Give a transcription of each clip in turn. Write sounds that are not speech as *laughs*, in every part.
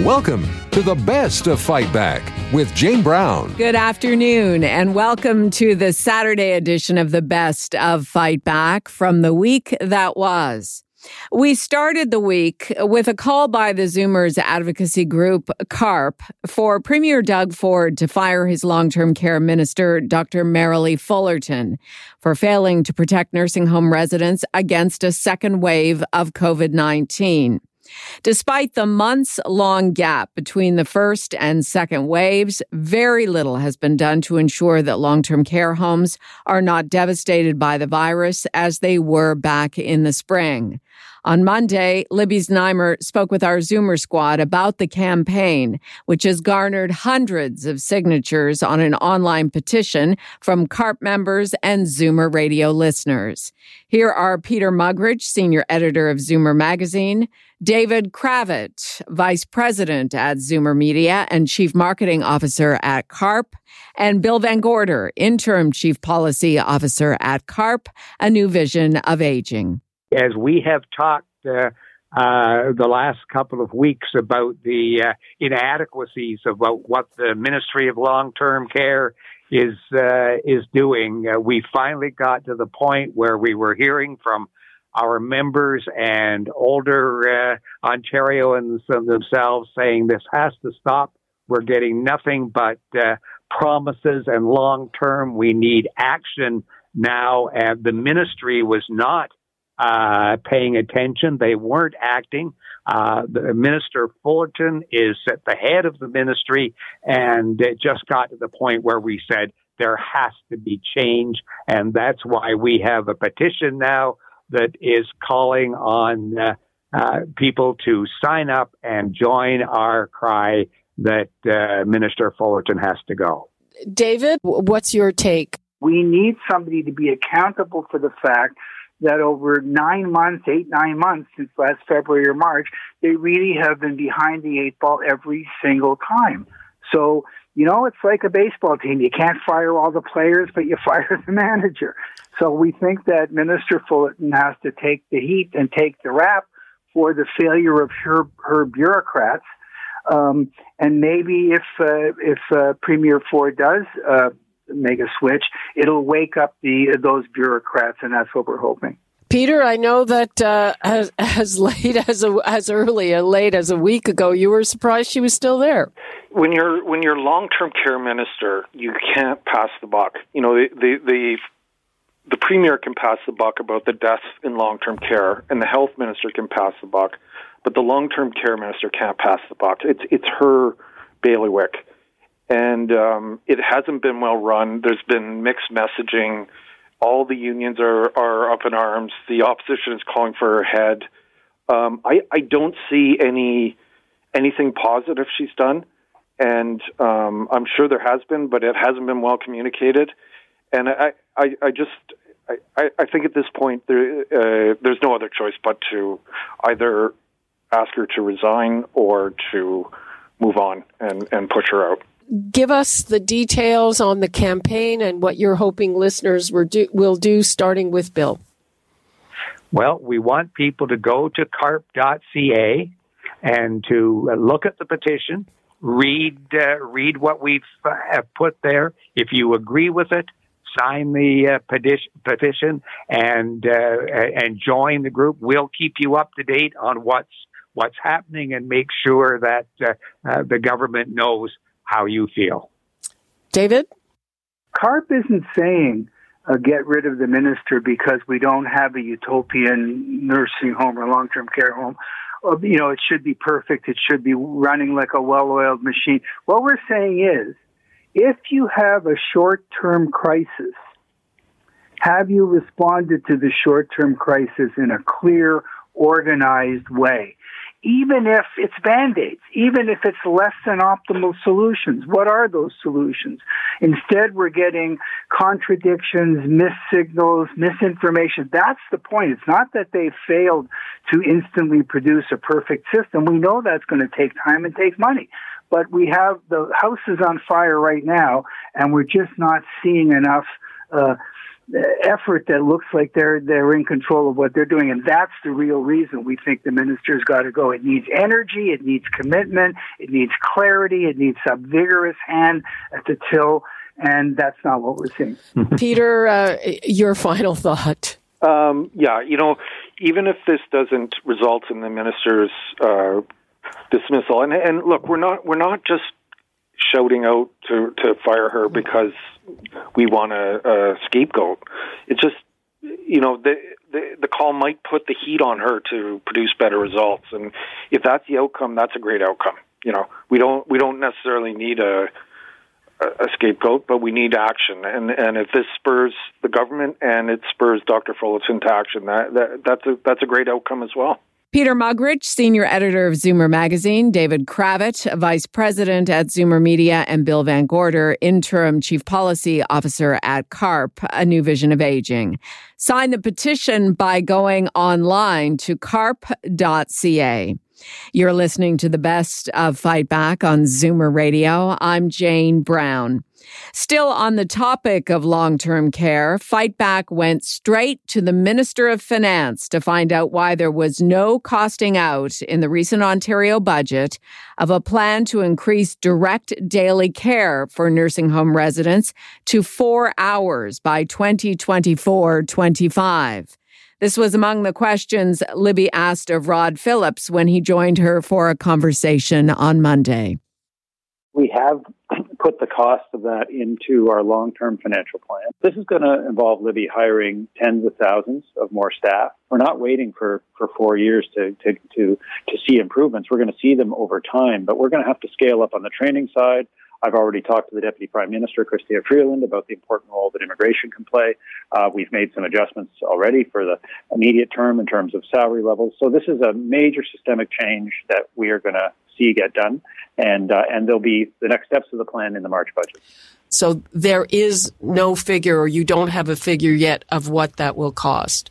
Welcome to the best of Fight Back with Jane Brown. Good afternoon, and welcome to the Saturday edition of the best of Fight Back from the week that was. We started the week with a call by the Zoomers advocacy group, CARP, for Premier Doug Ford to fire his long term care minister, Dr. Merrilee Fullerton, for failing to protect nursing home residents against a second wave of COVID 19. Despite the months long gap between the first and second waves, very little has been done to ensure that long term care homes are not devastated by the virus as they were back in the spring. On Monday, Libby Znaimer spoke with our Zoomer squad about the campaign, which has garnered hundreds of signatures on an online petition from CARP members and Zoomer radio listeners. Here are Peter Muggeridge, senior editor of Zoomer magazine, David Cravit, vice president at Zoomer Media and chief marketing officer at CARP, and Bill Van Gorder, interim chief policy officer at CARP, A New Vision of Aging as we have talked uh, uh, the last couple of weeks about the uh, inadequacies about what the Ministry of Long Term Care is uh, is doing, uh, we finally got to the point where we were hearing from our members and older uh, Ontarians themselves saying this has to stop. We're getting nothing but promises and long term. We need action now. And the ministry was not uh, paying attention. They weren't acting. Uh, the Minister Fullerton is at the head of the ministry, and it just got to the point where we said there has to be change, and that's why we have a petition now that is calling on uh, uh people to sign up and join our cry that uh, Minister Fullerton has to go. David, what's your take? We need somebody to be accountable for the fact that over nine months, eight, nine months since last February or March, they really have been behind the eight ball every single time. So, you know, it's like a baseball team. You can't fire all the players, but you *laughs* fire the manager. So we think that Minister Fullerton has to take the heat and take the rap for the failure of her, her bureaucrats. Um, and maybe if uh, if uh, Premier Ford does uh, make a switch, it'll wake up the those bureaucrats, and that's what we're hoping. Peter, I know that uh, as, as late as a, as early as late as a week ago, you were surprised she was still there. When you're when you're long term care minister, you can't pass the buck. You know the, the the the premier can pass the buck about the deaths in long term care, and the health minister can pass the buck, but the long term care minister can't pass the buck. It's it's her bailiwick and um, it hasn't been well run. There's been mixed messaging. All the unions are, are up in arms. The opposition is calling for her head. Um, I, I don't see any anything positive she's done, and um, I'm sure there has been, but it hasn't been well communicated. And I, I, I just I, I think at this point there, uh, there's no other choice but to either ask her to resign or to move on and, and push her out give us the details on the campaign and what you're hoping listeners do, will do, starting with Bill. Well, we want people to go to carp.ca and to look at the petition, read uh, read what we've uh, put there. If you agree with it, sign the uh, petition, petition and uh, and join the group. We'll keep you up to date on what's what's happening and make sure that uh, uh, the government knows how you feel. David? CARP isn't saying uh, get rid of the minister because we don't have a utopian nursing home or long term care home. Uh, you know, it should be perfect. It should be running like a well oiled machine. What we're saying is if you have a short term crisis, have you responded to the short term crisis in a clear, organized way? Even if it's band-aids, even if it's less than optimal solutions. What are those solutions? Instead, we're getting contradictions, missed signals, misinformation. That's the point. It's not that they failed to instantly produce a perfect system. We know that's going to take time and take money. But we have the house is on fire right now, and we're just not seeing enough uh, effort that looks like they're they're in control of what they're doing, and that's the real reason we think the minister's got to go. It needs energy, it needs commitment, it needs clarity, it needs a vigorous hand at the till, and that's not what we're seeing. *laughs* Peter, uh, your final thought. Um, yeah, you know, even if this doesn't result in the minister's uh, dismissal, and and look, we're not we're not just shouting out to to fire her because we want a, a scapegoat. It's just you know the, the the call might put the heat on her to produce better results, and if that's the outcome, that's a great outcome. You know, we don't we don't necessarily need a a scapegoat, but we need action. And and if this spurs the government and it spurs Dr. Fullerton to action, that, that that's a that's a great outcome as well. Peter Muggeridge, senior editor of Zoomer magazine, David Cravit, vice president at Zoomer Media, and Bill Van Gorder, interim chief policy officer at CARP, a new vision of aging. Sign the petition by going online to carp.ca. You're listening to the best of Fight Back on Zoomer Radio. I'm Jane Brown. Still on the topic of long term care, Fight Back went straight to the Minister of Finance to find out why there was no costing out in the recent Ontario budget of a plan to increase direct daily care for nursing home residents to four hours by 2024 25. This was among the questions Libby asked of Rod Phillips when he joined her for a conversation on Monday. We have *clears throat* put the cost of that into our long term financial plan. This is going to involve Libby hiring tens of thousands of more staff. We're not waiting for, for four years to, to, to, to see improvements. We're going to see them over time, but we're going to have to scale up on the training side. I've already talked to the Deputy Prime Minister, Chrystia Freeland, about the important role that immigration can play. Uh, we've made some adjustments already for the immediate term in terms of salary levels. So this is a major systemic change that we are going to see get done and uh, and there'll be the next steps of the plan in the March budget. So there is no figure, or you don't have a figure yet of what that will cost.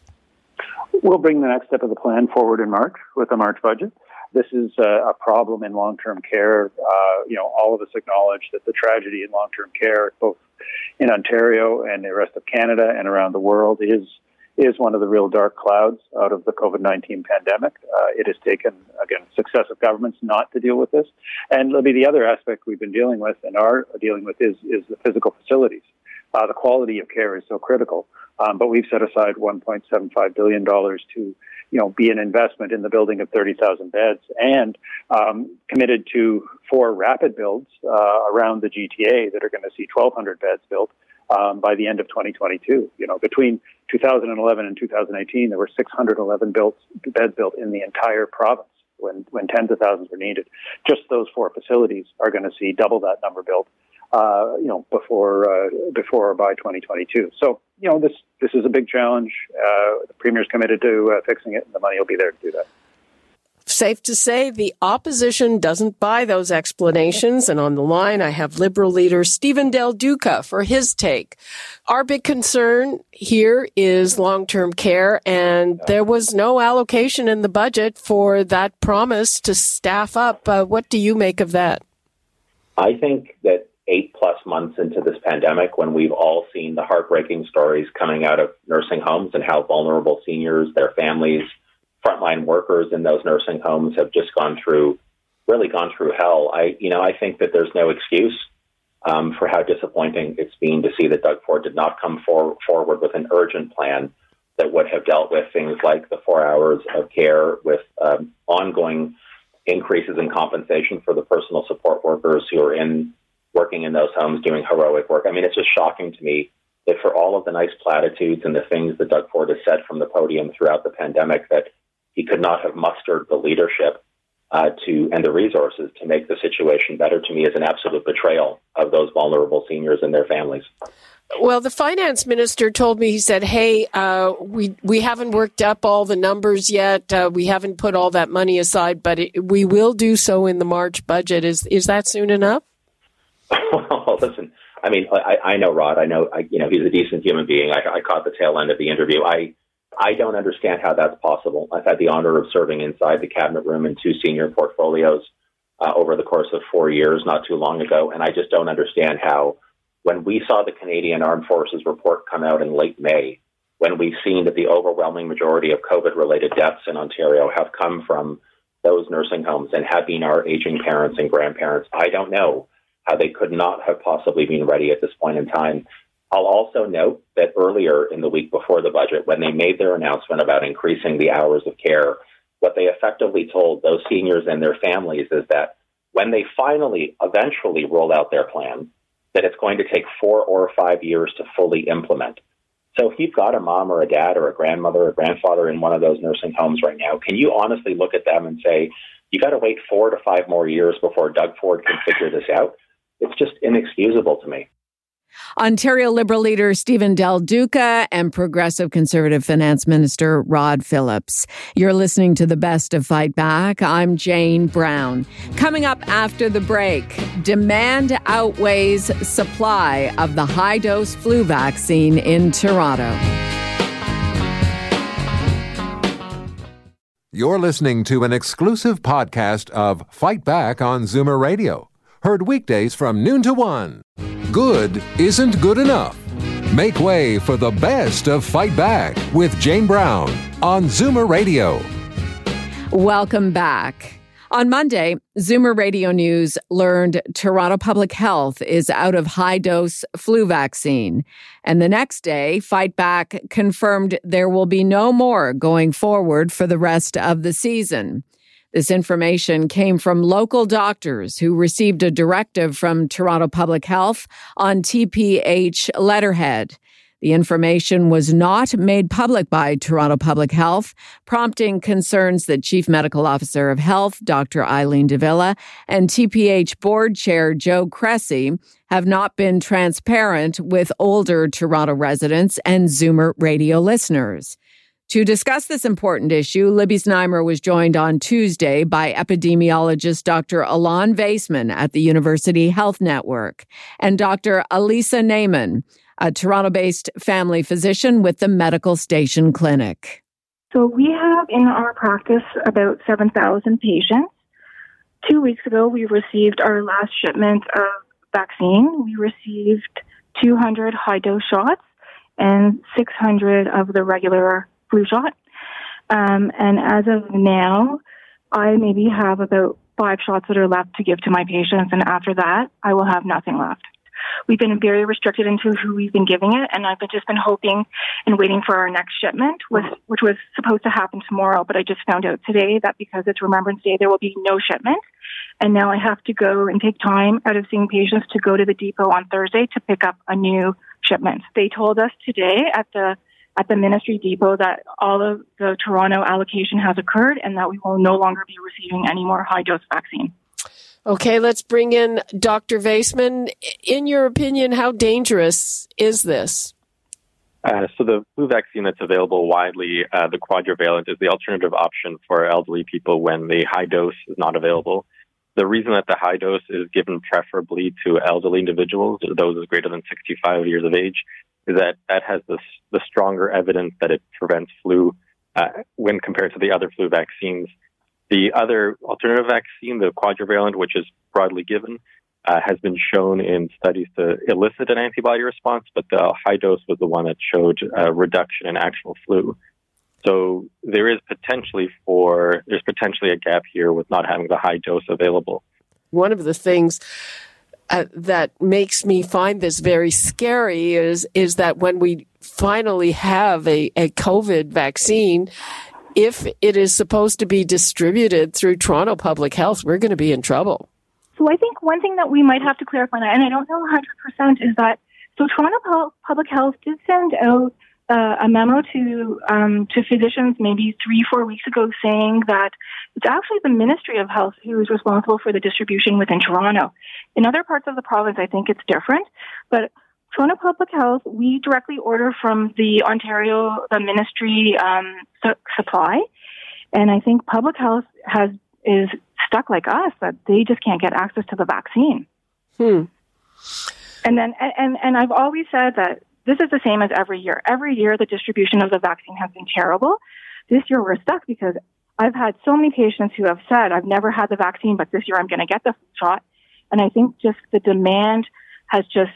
We'll bring the next step of the plan forward in March with the March budget. This is a, a problem in long-term care. Uh, you know, all of us acknowledge that the tragedy in long-term care, both in Ontario and the rest of Canada and around the world, is is one of the real dark clouds out of the COVID 19 pandemic. Uh, it has taken, again, successive governments not to deal with this. And Libby, the other aspect we've been dealing with and are dealing with is, is the physical facilities. Uh, the quality of care is so critical, um, but we've set aside $1.75 billion to you know, be an investment in the building of 30,000 beds and um, committed to four rapid builds uh, around the GTA that are going to see 1,200 beds built um, by the end of 2022. You know, between 2011 and 2018, there were 611 built, beds built in the entire province when, when tens of thousands were needed. Just those four facilities are going to see double that number built, uh, you know, before, uh, before or by 2022. So, you know, this, this is a big challenge. Uh, the Premier's committed to uh, fixing it, and the money will be there to do that safe to say the opposition doesn't buy those explanations. And on the line, I have Liberal leader Stephen Del Duca for his take. Our big concern here is long-term care, and there was no allocation in the budget for that promise to staff up. Uh, what do you make of that? I think that eight plus months into this pandemic, when we've all seen the heartbreaking stories coming out of nursing homes and how vulnerable seniors, their families, frontline workers in those nursing homes have just gone through, really gone through hell. I, you know, I think that there's no excuse um, for how disappointing it's been to see that Doug Ford did not come for, forward with an urgent plan that would have dealt with things like the four hours of care, with um, ongoing increases in compensation for the personal support workers who are in working in those homes doing heroic work. I mean, it's just shocking to me that for all of the nice platitudes and the things that Doug Ford has said from the podium throughout the pandemic, that he could not have mustered the leadership uh, to and the resources to make the situation better to me is an absolute betrayal of those vulnerable seniors and their families. Well, the finance minister told me he said, "Hey, uh, we we haven't worked up all the numbers yet. Uh, we haven't put all that money aside, but it, we will do so in the March budget. Is is that soon enough?" *laughs* well, listen. I mean, I, I know Rod. I know, I, you know, he's a decent human being. I, I caught the tail end of the interview. I I don't understand how that's possible. I've had the honor of serving inside the cabinet room in two senior portfolios uh, over the course of four years, not too long ago, and I just don't understand how when we saw the Canadian Armed Forces report come out in late May, when we've seen that the overwhelming majority of COVID related deaths in Ontario have come from those nursing homes and have been our aging parents and grandparents, I don't know how they could not have possibly been ready at this point in time. I'll also note that earlier in the week before the budget, when they made their announcement about increasing the hours of care, what they effectively told those seniors and their families is that when they finally, eventually roll out their plan, that it's going to take four or five years to fully implement. So if you've got a mom or a dad or a grandmother or grandfather in one of those nursing homes right now, can you honestly look at them and say, you got to wait four to five more years before Doug Ford can figure this out? It's just inexcusable to me. Ontario Liberal leader Stephen Del Duca and Progressive Conservative Finance Minister Rod Phillips. You're listening to the best of Fight Back. I'm Jane Brown. Coming up after the break, demand outweighs supply of the high dose flu vaccine in Toronto. You're listening to an exclusive podcast of Fight Back on Zoomer Radio, heard weekdays from noon to one. Good isn't good enough. Make way for the best of Fight Back with Jane Brown on Zoomer Radio. Welcome back. On Monday, Zoomer Radio News learned Toronto Public Health is out of high dose flu vaccine. And the next day, Fight Back confirmed there will be no more going forward for the rest of the season. This information came from local doctors who received a directive from Toronto Public Health on TPH letterhead. The information was not made public by Toronto Public Health, prompting concerns that Chief Medical Officer of Health, Dr. Eileen de Villa, and TPH Board Chair Joe Cressy have not been transparent with older Toronto residents and Zoomer radio listeners. To discuss this important issue, Libby Znaimer was joined on Tuesday by epidemiologist Dr. Alon Vaisman at the University Health Network and Dr. Elisa Naiman, a Toronto based family physician with the Medical Station Clinic. So, we have in our practice about 7,000 patients. Two weeks ago, we received our last shipment of vaccine. We received 200 high dose shots and 600 of the regular flu shot. Um, and as of now, I maybe have about five shots that are left to give to my patients. And after that, I will have nothing left. We've been very restricted into who we've been giving it, and I've just been hoping and waiting for our next shipment, with, which was supposed to happen tomorrow. But I just found out today that because it's Remembrance Day, there will be no shipment. And now I have to go and take time out of seeing patients to go to the depot on Thursday to pick up a new shipment. They told us today at the at the ministry depot that all of the Toronto allocation has occurred and that we will no longer be receiving any more high dose vaccine. Okay, let's bring in Dr. Vaisman. In your opinion, how dangerous is this? Uh, so the flu vaccine that's available widely, uh, the quadrivalent, is the alternative option for elderly people when the high dose is not available. The reason that the high dose is given preferably to elderly individuals, those is greater than 65 years of age, is that that has the, the stronger evidence that it prevents flu uh, when compared to the other flu vaccines. The other alternative vaccine, the quadrivalent, which is broadly given, uh, has been shown in studies to elicit an antibody response, but the high dose was the one that showed a reduction in actual flu. So there is potentially for there's potentially a gap here with not having the high dose available. One of the things uh, that makes me find this very scary is is that when we finally have a, a COVID vaccine, if it is supposed to be distributed through Toronto Public Health, we're going to be in trouble. So I think one thing that we might have to clarify, and I don't know 100%, is that so Toronto Public Health did send out uh, a memo to um, to physicians maybe three four weeks ago saying that it's actually the Ministry of Health who is responsible for the distribution within Toronto. In other parts of the province, I think it's different, but Toronto Public Health, we directly order from the Ontario the Ministry um, su- supply, and I think Public Health has is stuck like us that they just can't get access to the vaccine. Hmm. And then, and, and I've always said that this is the same as every year. Every year, the distribution of the vaccine has been terrible. This year, we're stuck because I've had so many patients who have said, I've never had the vaccine, but this year I'm going to get the shot. And I think just the demand has just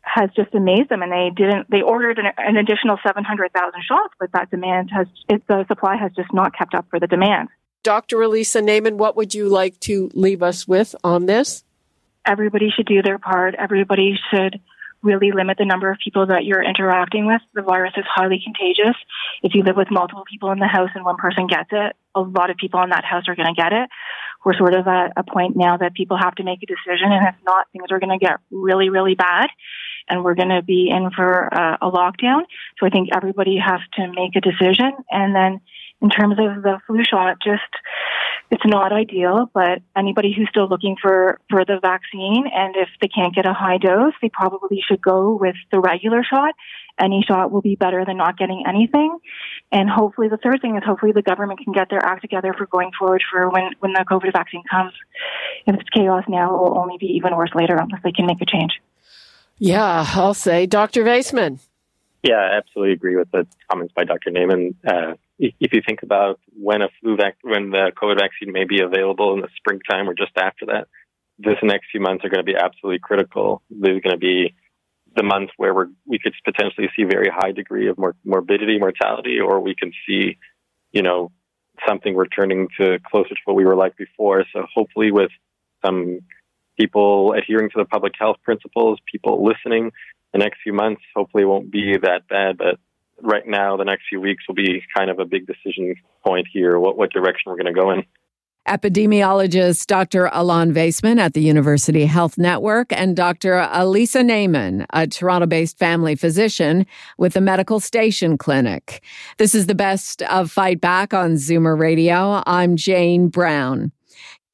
has just amazed them, and they didn't. They ordered an, an additional seven hundred thousand shots, but that demand has it, the supply has just not kept up for the demand. Dr. Elisa Naiman, what would you like to leave us with on this? Everybody should do their part. Everybody should really limit the number of people that you're interacting with. The virus is highly contagious. If you live with multiple people in the house and one person gets it, a lot of people in that house are going to get it. We're sort of at a point now that people have to make a decision, and if not, things are going to get really, really bad, and we're going to be in for uh, a lockdown. So I think everybody has to make a decision, and then in terms of the flu shot, just it's not ideal, but anybody who's still looking for, for the vaccine and if they can't get a high dose, they probably should go with the regular shot. Any shot will be better than not getting anything. And hopefully the third thing is hopefully the government can get their act together for going forward for when, when the COVID vaccine comes. If it's chaos now, it will only be even worse later unless they can make a change. Yeah, I'll say Dr. Vaisman. Yeah, I absolutely agree with the comments by Dr. Naiman. Uh, if you think about when a flu vac- when the COVID vaccine may be available in the springtime or just after that, this next few months are going to be absolutely critical. There's going to be the month where we're, we could potentially see very high degree of mor- morbidity, mortality, or we can see, you know, something returning to closer to what we were like before. So hopefully, with some people adhering to the public health principles, people listening, the next few months hopefully won't be that bad. But right now, the next few weeks will be kind of a big decision point here. What what direction we're going to go in. Epidemiologist Dr. Alon Vaisman at the University Health Network and Dr. Elisa Naiman, a Toronto based family physician with the Medical Station Clinic. This is the best of Fight Back on Zoomer Radio. I'm Jane Brown.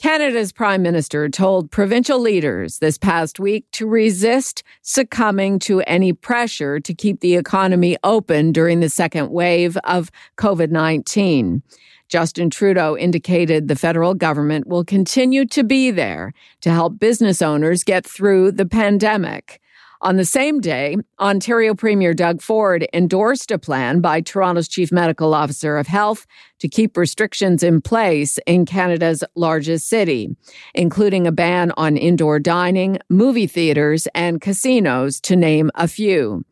Canada's Prime Minister told provincial leaders this past week to resist succumbing to any pressure to keep the economy open during the second wave of COVID 19. Justin Trudeau indicated the federal government will continue to be there to help business owners get through the pandemic. On the same day, Ontario Premier Doug Ford endorsed a plan by Toronto's Chief Medical Officer of Health to keep restrictions in place in Canada's largest city, including a ban on indoor dining, movie theaters, and casinos, to name a few.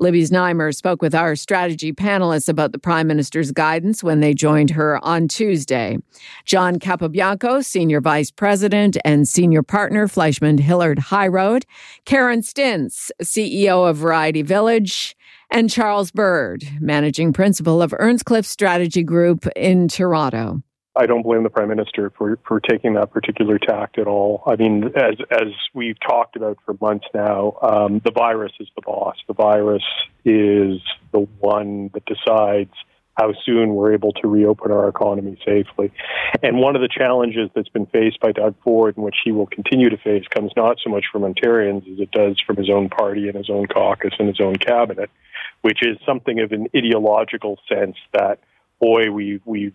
Libby Znaimer spoke with our strategy panelists about the Prime Minister's guidance when they joined her on Tuesday. John Capobianco, Senior Vice President and Senior Partner, Fleishman Hillard High Road, Karen Stintz, CEO of Variety Village, and Charles Bird, Managing Principal of Earnscliffe Strategy Group in Toronto. I don't blame the prime minister for for taking that particular tact at all. I mean, as as we've talked about for months now, um, the virus is the boss. The virus is the one that decides how soon we're able to reopen our economy safely. And one of the challenges that's been faced by Doug Ford, and which he will continue to face, comes not so much from Ontarians as it does from his own party and his own caucus and his own cabinet, which is something of an ideological sense that, boy, we've we've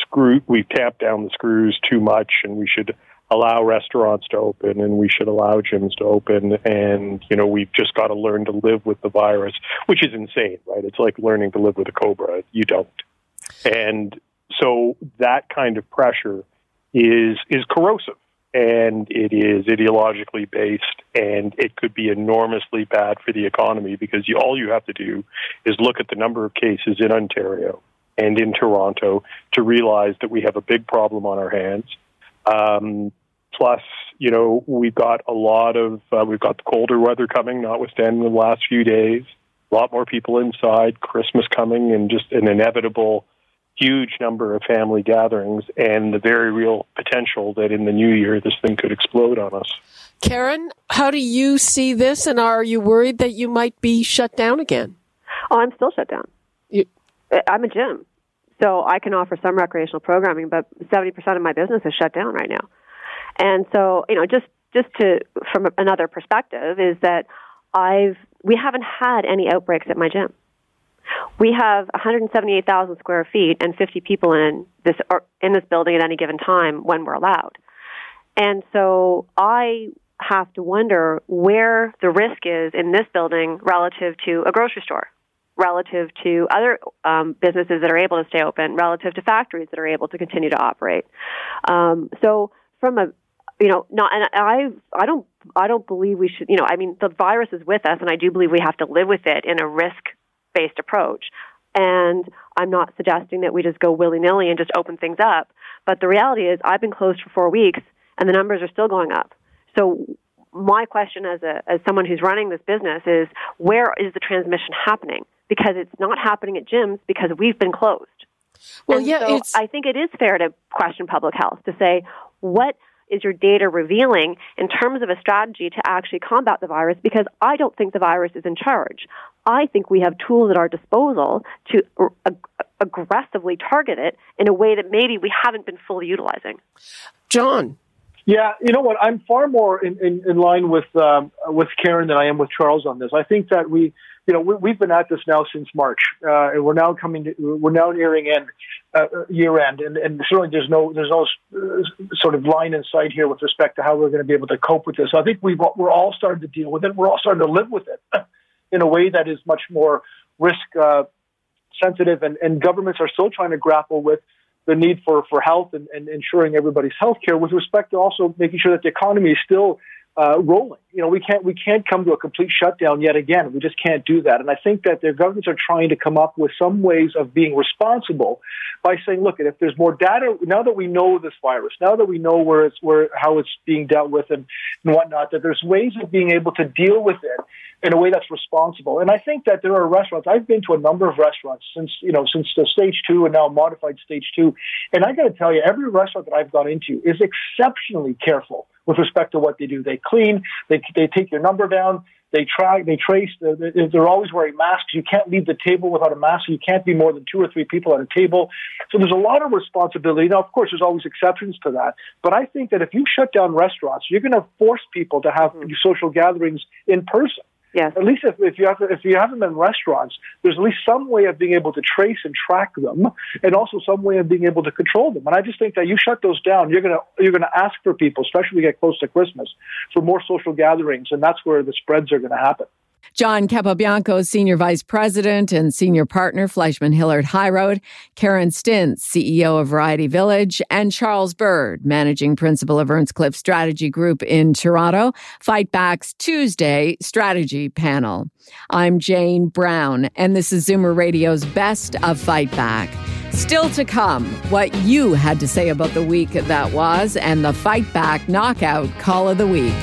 screw we've tapped down the screws too much and we should allow restaurants to open and we should allow gyms to open. And you know we've just got to learn to live with the virus which is insane right? It's like learning to live with a cobra. You don't. And so that kind of pressure is is corrosive and it is ideologically based and it could be enormously bad for the economy because you, all you have to do is look at the number of cases in Ontario and in Toronto to realize that we have a big problem on our hands. Um, plus, you know, we've got a lot of, uh, we've got the colder weather coming, notwithstanding the last few days. A lot more people inside, Christmas coming, and just an inevitable huge number of family gatherings, and the very real potential that in the new year this thing could explode on us. Karen, how do you see this, and are you worried that you might be shut down again? Oh, I'm still shut down. You, I'm a gym, so I can offer some recreational programming, but 70% of my business is shut down right now. And so, you know, just just to from another perspective is that I've we haven't had any outbreaks at my gym. We have 178,000 square feet and 50 people in this in this building at any given time when we're allowed. And so I have to wonder where the risk is in this building relative to a grocery store, relative to other um, businesses that are able to stay open, relative to factories that are able to continue to operate. Um, so from a you know, not, and I, I don't, I don't believe we should, you know, I mean, the virus is with us, and I do believe we have to live with it in a risk-based approach. And I'm not suggesting that we just go willy-nilly and just open things up. But the reality is, I've been closed for four weeks, and the numbers are still going up. So my question as a as someone who's running this business is where is the transmission happening? Because it's not happening at gyms because we've been closed. Well, and yeah, so I think it is fair to question public health to say what is your data revealing in terms of a strategy to actually combat the virus because I don't think the virus is in charge. I think we have tools at our disposal to ag- aggressively target it in a way that maybe we haven't been fully utilizing. John, yeah, you know what? I'm far more in, in, in line with um, with Karen than I am with Charles on this. I think that we, you know, we, have been at this now since March, uh, and we're now coming to, we're now nearing end uh, year end, and, and certainly there's no there's no uh, sort of line in sight here with respect to how we're going to be able to cope with this. I think we we're all starting to deal with it. We're all starting to live with it *laughs* in a way that is much more risk uh, sensitive, and, and governments are still trying to grapple with the need for, for health and, and ensuring everybody's health care with respect to also making sure that the economy is still uh, rolling. You know, we can't we can't come to a complete shutdown yet again. We just can't do that. And I think that their governments are trying to come up with some ways of being responsible by saying, look, if there's more data now that we know this virus, now that we know where it's where how it's being dealt with and, and whatnot, that there's ways of being able to deal with it in a way that's responsible. And I think that there are restaurants. I've been to a number of restaurants since you know since the stage two and now modified stage two, and I got to tell you, every restaurant that I've gone into is exceptionally careful with respect to what they do. They clean, they, they take your number down, they try, they trace, they're always wearing masks. You can't leave the table without a mask. You can't be more than two or three people at a table. So there's a lot of responsibility. Now, of course, there's always exceptions to that. But I think that if you shut down restaurants, you're going to force people to have mm-hmm. social gatherings in person. Yes. At least if, if you have if you have them in restaurants, there's at least some way of being able to trace and track them, and also some way of being able to control them. And I just think that you shut those down, you're gonna you're gonna ask for people, especially when we get close to Christmas, for more social gatherings, and that's where the spreads are going to happen. John Capobianco, Senior Vice President and Senior Partner, Fleishman Hillard High Road, Karen Stintz, CEO of Variety Village, and Charles Bird, Managing Principal of Earnscliffe Strategy Group in Toronto, Fight Back's Tuesday Strategy Panel. I'm Jane Brown, and this is Zoomer Radio's Best of Fight Back. Still to come, what you had to say about the week that was, and the Fight Back Knockout Call of the Week.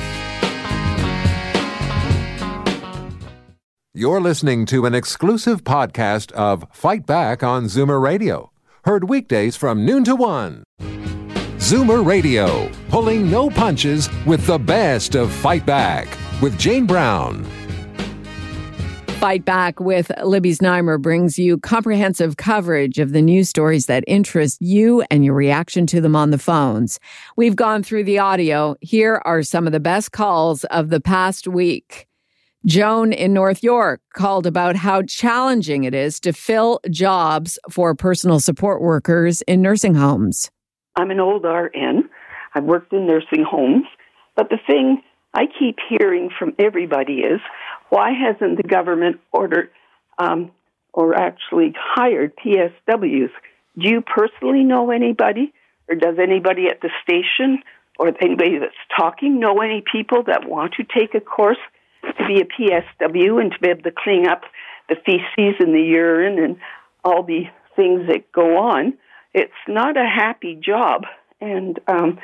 You're listening to an exclusive podcast of Fight Back on Zoomer Radio, heard weekdays from noon to one. Zoomer Radio, pulling no punches with the best of Fight Back with Jane Brown. Fight Back with Libby Znaimer brings you comprehensive coverage of the news stories that interest you and your reaction to them on the phones. We've gone through the audio. Here are some of the best calls of the past week. Joan in North York called about how challenging it is to fill jobs for personal support workers in nursing homes. I'm an old RN. I've worked in nursing homes. But the thing I keep hearing from everybody is why hasn't the government ordered um, or actually hired PSWs? Do you personally know anybody? Or does anybody at the station or anybody that's talking know any people that want to take a course to be a PSW and to be able to clean up the feces and the urine and all the things that go on. It's not a happy job. And um,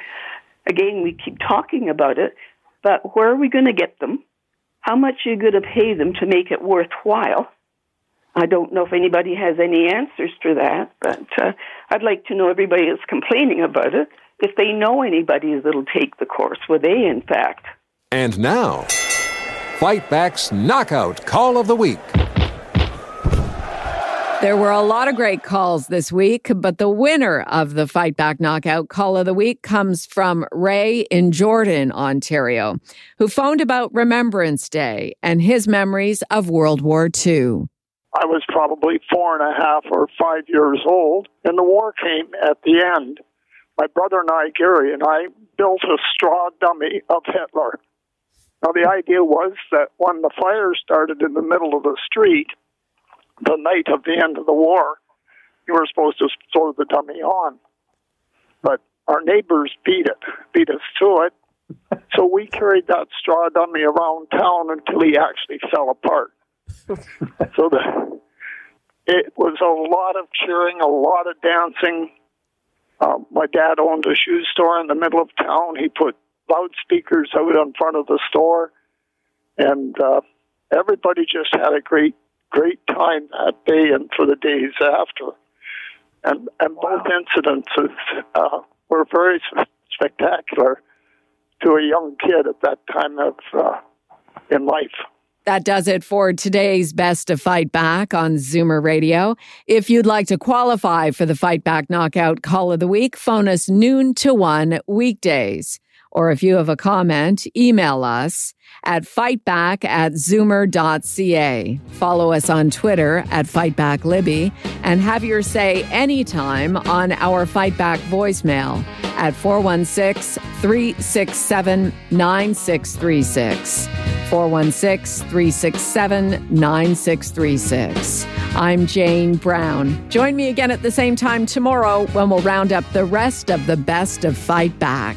again, we keep talking about it, but where are we going to get them? How much are you going to pay them to make it worthwhile? I don't know if anybody has any answers to that, but uh, I'd like to know everybody is complaining about it if they know anybody that'll take the course. Will they, in fact? And now. Fight Back's Knockout Call of the Week. There were a lot of great calls this week, but the winner of the Fight Back Knockout Call of the Week comes from Ray in Jordan, Ontario, who phoned about Remembrance Day and his memories of World War II. I was probably four and a half or five years old, and the war came at the end. My brother and I, Gary, and I built a straw dummy of Hitler. Now, the idea was that when the fire started in the middle of the street, the night of the end of the war, you were supposed to throw the dummy on. But our neighbors beat it, beat us to it. So we carried that straw dummy around town until he actually fell apart. *laughs* so the, it was a lot of cheering, a lot of dancing. Um, my dad owned a shoe store in the middle of town. He put loudspeakers out in front of the store, and uh, everybody just had a great great time that day and for the days after. And, and both incidences uh, were very spectacular to a young kid at that time of uh, in life. That does it for today's Best of Fight Back on Zoomer Radio. If you'd like to qualify for the Fight Back Knockout Call of the Week, phone us noon to one weekdays. Or if you have a comment, email us at fightback at zoomer.ca. Follow us on Twitter at FightbackLibby and have your say anytime on our Fightback voicemail at 416 367 9636. 416 367 9636. I'm Jane Brown. Join me again at the same time tomorrow when we'll round up the rest of the best of Fight Back.